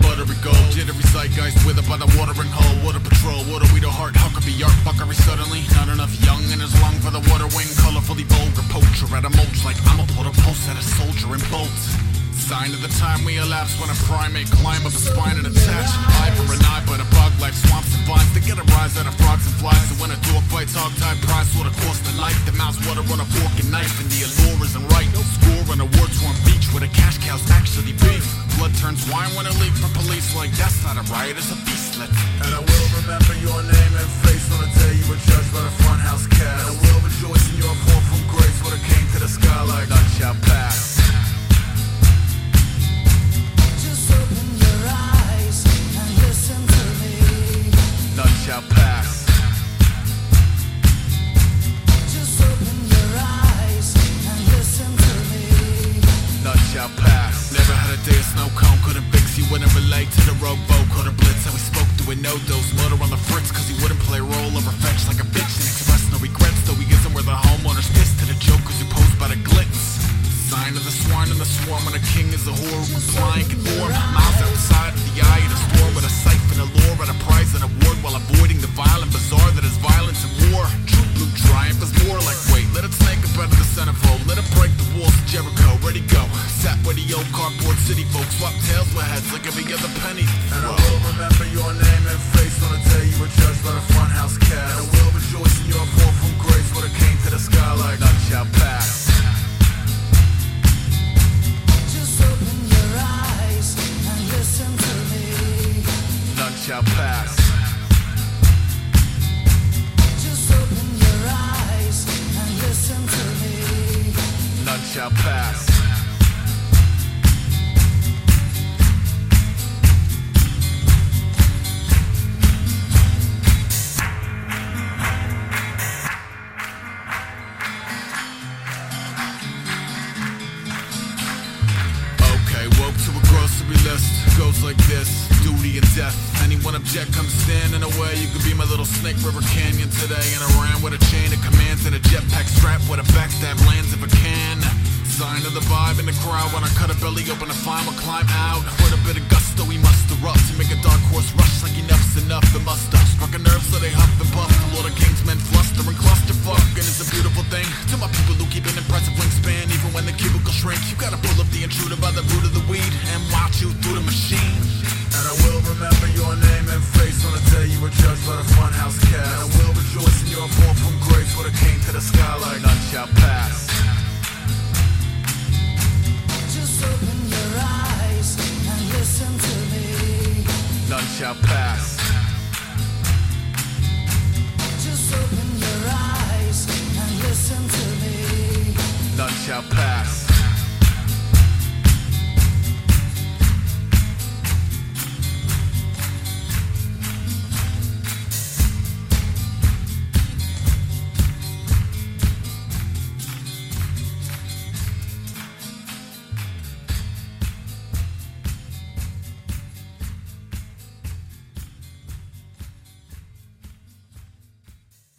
we go. Jittery zeitgeist withered by the watering hole. Water patrol, water we the heart. How could be art fuckery suddenly? Not enough young in his lung for the water wing. Colorfully vulgar poacher at a mulch like I'm a put a pulse at a soldier in bolts. Sign of the time we elapse when a primate climb up a spine and attach eye for an eye, but a bug like swamps and vines to get a rise out of frogs and flies. So when a dog bites hog tied prize, sort of cost the life. The mouse water on a fork and knife, and the allure isn't right. No score on a war torn beach where the cash cow's actually. Blood turns wine when it leak from police, like that's not a riot, it's a beastlet. And I will remember your name and face on the day you were judged by the front house cat. And I will rejoice in your fall from grace when it came to the sky like None shall pass. Just open your eyes and listen to me. None shall pass. To the rogue boat, caught a blitz, and we spoke through a no dose. Motor on the fritz, cause he wouldn't play role of revenge like a bitch and express no regrets. Though he isn't where the homeowner's pissed to the jokers who posed by the glitz. Sign of the swine and the swarm, and the king is a whore who's flying can form. Like every other penny. And I will remember your name and face on the day you were judged by the front house cat. And I will rejoice in your fall from grace when it came to the sky like None shall pass. Just open your eyes and listen to me. None shall pass. Just open your eyes and listen to me. None shall pass. A list. Goes like this duty and death. Anyone object, come stand in the way. You could be my little Snake River Canyon today. And ran with a chain of commands and a jetpack strap with a backstab lands if I can. Sign of the vibe in the crowd when I cut a belly open to find what climb out. With a bit of gusto, we must erupt to make a dark horse rush like enough's enough. It must have struck a nerve, so they huff and puff. The Lord of Kings men fluster and clusterfuck. And it's a beautiful thing to my people who keep an impressive even the shrink. You gotta pull up the intruder by the root of the weed and watch you through the machine. And I will remember your name and face on the day you were judged by the front house cat. And I will rejoice in your fall from grace when it came to the sky like None shall pass. Just open your eyes and listen to me. None shall pass. Just open your eyes and listen to me. None shall pass.